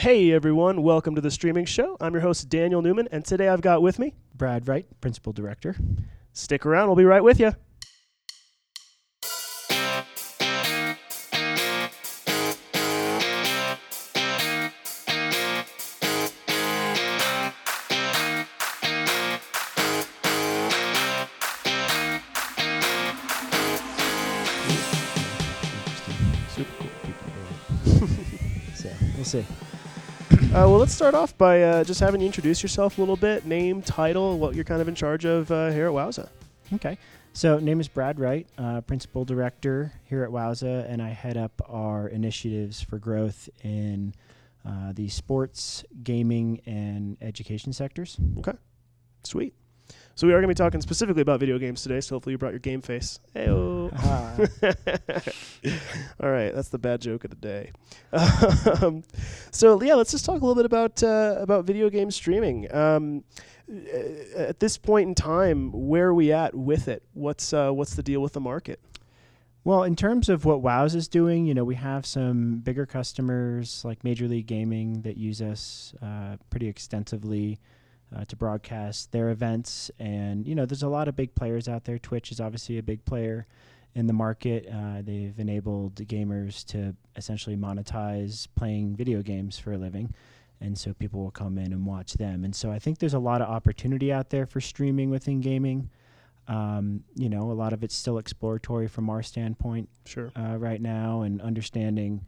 Hey everyone, welcome to the streaming show. I'm your host Daniel Newman, and today I've got with me Brad Wright, Principal Director. Stick around, we'll be right with you. Super cool people. so we'll see. Uh, well, let's start off by uh, just having you introduce yourself a little bit, name, title, what you're kind of in charge of uh, here at Wowza. Okay. So name is Brad Wright, uh, Principal Director here at Wowza, and I head up our initiatives for growth in uh, the sports, gaming, and education sectors. Okay. Sweet. So we are going to be talking specifically about video games today, so hopefully you brought your game face. Heyo. All right, that's the bad joke of the day. um, so yeah, let's just talk a little bit about uh, about video game streaming. Um, uh, at this point in time, where are we at with it? What's uh, what's the deal with the market? Well, in terms of what Wowza is doing, you know, we have some bigger customers like Major League Gaming that use us uh, pretty extensively uh, to broadcast their events. And, you know, there's a lot of big players out there. Twitch is obviously a big player in the market. Uh, they've enabled gamers to essentially monetize playing video games for a living. And so people will come in and watch them. And so I think there's a lot of opportunity out there for streaming within gaming. Um, you know, a lot of it's still exploratory from our standpoint Sure. uh, right now and understanding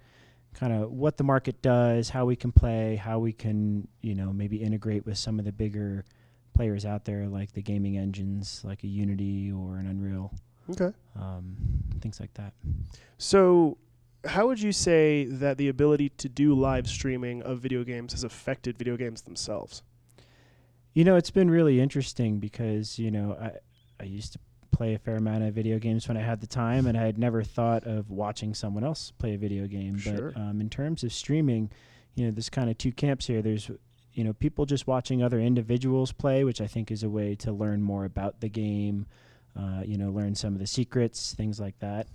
kind of what the market does, how we can play, how we can, you know, maybe integrate with some of the bigger players out there like the gaming engines like a Unity or an Unreal, Okay. um, things like that. So, how would you say that the ability to do live streaming of video games has affected video games themselves? You know, it's been really interesting because, you know, I, I used to play a fair amount of video games when I had the time, and I had never thought of watching someone else play a video game. Sure. But um, in terms of streaming, you know, there's kind of two camps here. There's, you know, people just watching other individuals play, which I think is a way to learn more about the game, uh, you know, learn some of the secrets, things like that.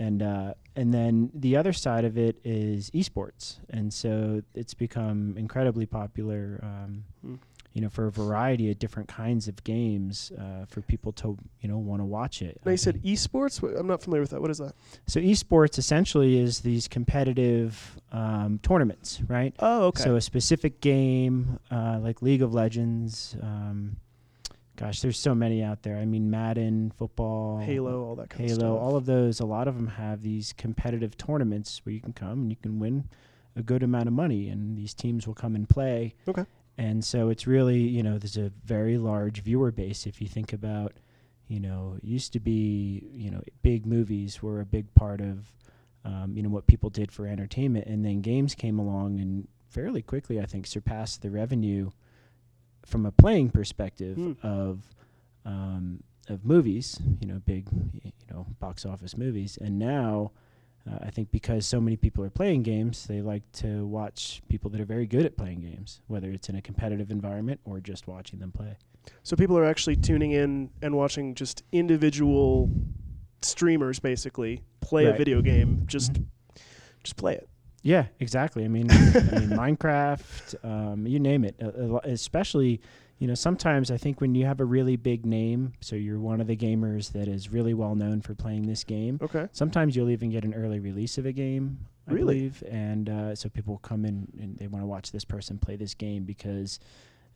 And uh, and then the other side of it is esports, and so it's become incredibly popular. Um, Hmm. You know, for a variety of different kinds of games, uh, for people to you know want to watch it. Now I you said think- esports. I'm not familiar with that. What is that? so. Esports essentially is these competitive um, tournaments, right? Oh, okay. So a specific game uh, like League of Legends. Um, gosh, there's so many out there. I mean, Madden, football, Halo, all that kind of stuff. Halo, stuff. all of those. A lot of them have these competitive tournaments where you can come and you can win a good amount of money, and these teams will come and play. Okay. And so it's really, you know, there's a very large viewer base. If you think about, you know, it used to be, you know, big movies were a big part of, um, you know, what people did for entertainment, and then games came along and fairly quickly, I think, surpassed the revenue from a playing perspective Hmm. of um, of movies, you know, big, you know, box office movies. And now, uh, I think because so many people are playing games, they like to watch people that are very good at playing games, whether it's in a competitive environment or just watching them play. So people are actually tuning in and watching just individual streamers basically play a video game. Just Mhm. just play it. Yeah, exactly. I mean, I mean Minecraft, um, you name it. A especially, you know, sometimes I think when you have a really big name, so you're one of the gamers that is really well known for playing this game. Okay. Sometimes you'll even get an early release of a game, I Really? believe, and uh, so people will come in and they want to watch this person play this game because,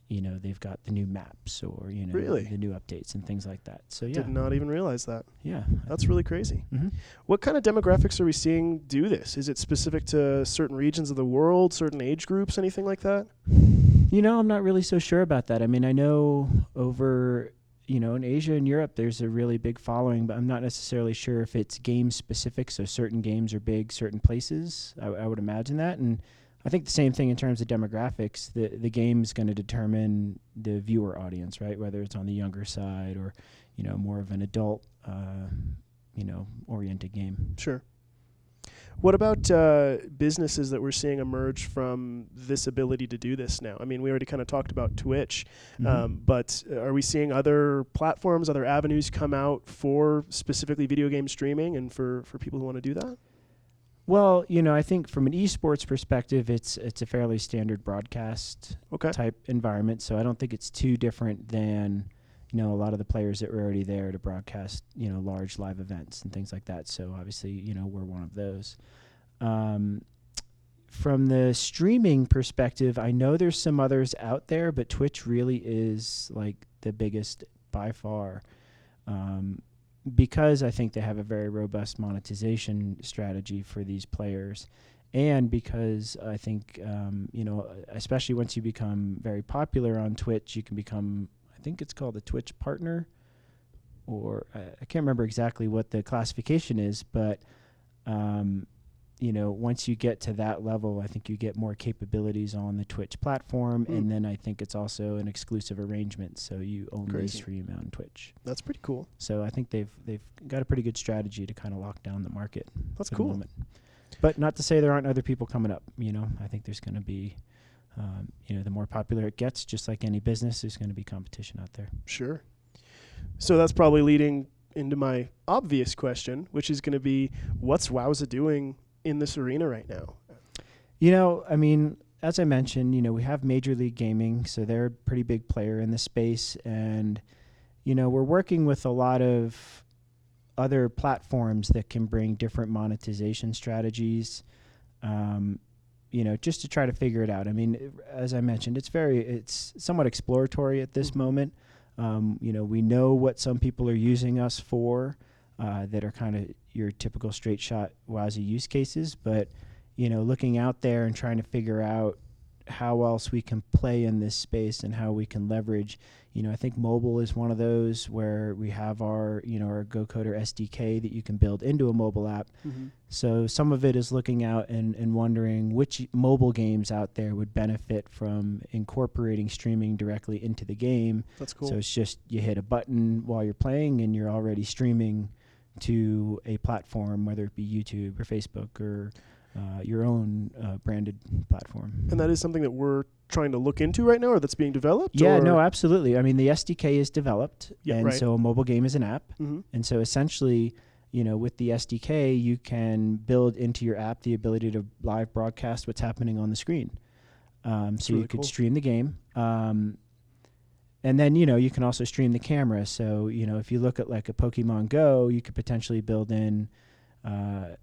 you know, they've got the new maps or you know Really? the new updates and things like that. So yeah, Did not even realize that. yeah, That's really crazy. hmm What kind of demographics are we seeing do this? Is it specific to certain regions of the world, certain age groups, anything like that? You know, I'm not really so sure about that. I mean, I know over, you know, in Asia and Europe, there's a really big following, but I'm not necessarily sure if it's game specific. So certain games are big, certain places. I, I would imagine that, and I think the same thing in terms of demographics. The the game is going to determine the viewer audience, right? Whether it's on the younger side or, you know, more of an adult, uh, you know, oriented game. Sure. What about uh, businesses that we're seeing emerge from this ability to do this now? I mean, we already kind of talked about Twitch, Mhm. um, but are we seeing other platforms, other avenues come out for specifically video game streaming and for, for people who want to do that? Well, you know, I think from an esports perspective, it's it's a fairly standard broadcast Okay. type environment. So I don't think it's too different than you know a lot of the players that were already there to broadcast you know large live events and things like that. So obviously, you know, we're one of those. Um, from the streaming perspective, I know there's some others out there, but Twitch really is like the biggest by far. Um, because I think they have a very robust monetization strategy for these players, and because I think um, you know, especially once you become very popular on Twitch, you can become I think it's called a Twitch partner, or I, I can't remember exactly what the classification is, but um, you know, once you get to that level, I think you get more capabilities on the Twitch platform, Mm. and then I think it's also an exclusive arrangement, so you only Crazy. stream on Twitch. That's pretty cool. So I think they've they've got a pretty good strategy to kind of lock down the market. That's the cool. But not to say there aren't other people coming up. You know, I think there's going to be, um, you know, the more popular it gets, just like any business, there's going to be competition out there. Sure. So that's probably leading into my obvious question, which is going to be what's Wowza doing in this arena right now? You know, I mean, as I mentioned, you know, we have Major League Gaming, so they're a pretty big player in the space, and you know, we're working with a lot of other platforms that can bring different monetization strategies. Um, you know, just to try to figure it out. I mean, as I mentioned, it's very, it's somewhat exploratory at this Mhm. moment. Um, you know, we know what some people are using us for uh, that are kind of your typical straight shot Wowza use cases, but you know, looking out there and trying to figure out how else we can play in this space and how we can leverage. You know, I think mobile is one of those where we have our, you know, our GoCoder SDK that you can build into a mobile app. Mm-hmm. So some of it is looking out and, and wondering which mobile games out there would benefit from incorporating streaming directly into the game. That's cool. So it's just you hit a button while you're playing and you're already streaming to a platform, whether it be YouTube or Facebook or uh, your own uh, branded platform. and that is something that we're trying to look into right now or that's being developed? yeah, or? no, absolutely. I mean, the SDK is developed, Yeah, and right. so a mobile game is an app. Mhm. And so essentially, you know, with the SDK, you can build into your app the ability to live broadcast what's happening on the screen. Um, so really you could cool. stream the game. Um, and then, you know, you can also stream the camera. So, you know, if you look at like a Pokemon Go, you could potentially build in uh,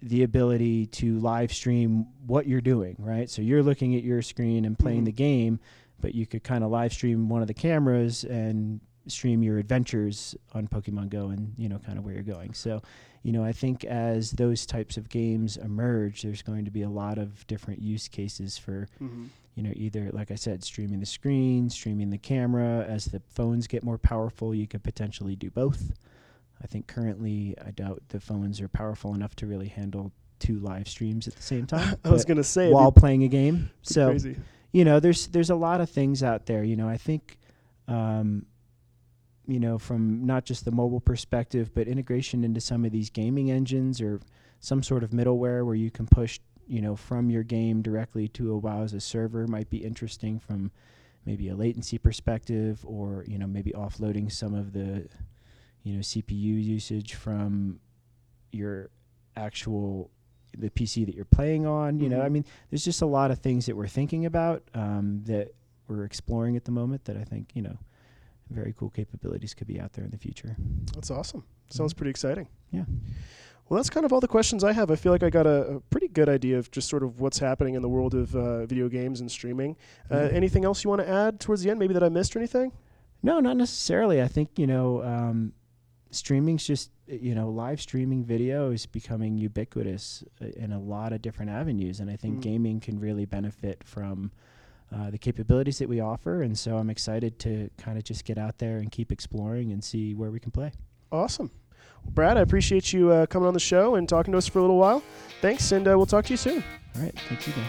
the ability to live stream what you're doing, right? So you're looking at your screen and playing Mhm. the game, but you could kind of live stream one of the cameras and stream your adventures on Pokemon Go and you know kind of where you're going. So, you know, I think as those types of games emerge, there's going to be a lot of different use cases for Mhm. you know either like I said, streaming the screen, streaming the camera. As the phones get more powerful, you could potentially do both. I think currently, I doubt the phones are powerful enough to really handle two live streams at the same time. I was going to say while playing a game, so crazy. you know there's there's a lot of things out there you know i think um, you know from not just the mobile perspective but integration into some of these gaming engines or some sort of middleware where you can push you know from your game directly to a Wowza server might be interesting from maybe a latency perspective or you know maybe offloading some of the you know cpu usage from your actual the pc that you're playing on you know Mhm. i mean there's just a lot of things that we're thinking about um, that we're exploring at the moment that I think you know very cool capabilities could be out there in the future. That's awesome. Sounds Mhm. pretty exciting. Yeah. Well, that's kind of all the questions I have. I feel like I got a, a pretty good idea of just sort of what's happening in the world of uh, video games and streaming. Uh, Mhm. anything else you want to add towards the end? Maybe that I missed or anything? No, not necessarily. I think you know um, streaming's just you know live streaming video is becoming ubiquitous uh, in a lot of different avenues, and I think Mm. gaming can really benefit from. Uh, the capabilities that we offer, and so I'm excited to kind of just get out there and keep exploring and see where we can play. Awesome. Well, Brad, I appreciate you uh, coming on the show and talking to us for a little while. Thanks, and uh, we'll talk to you soon. All right, thank you, Dan.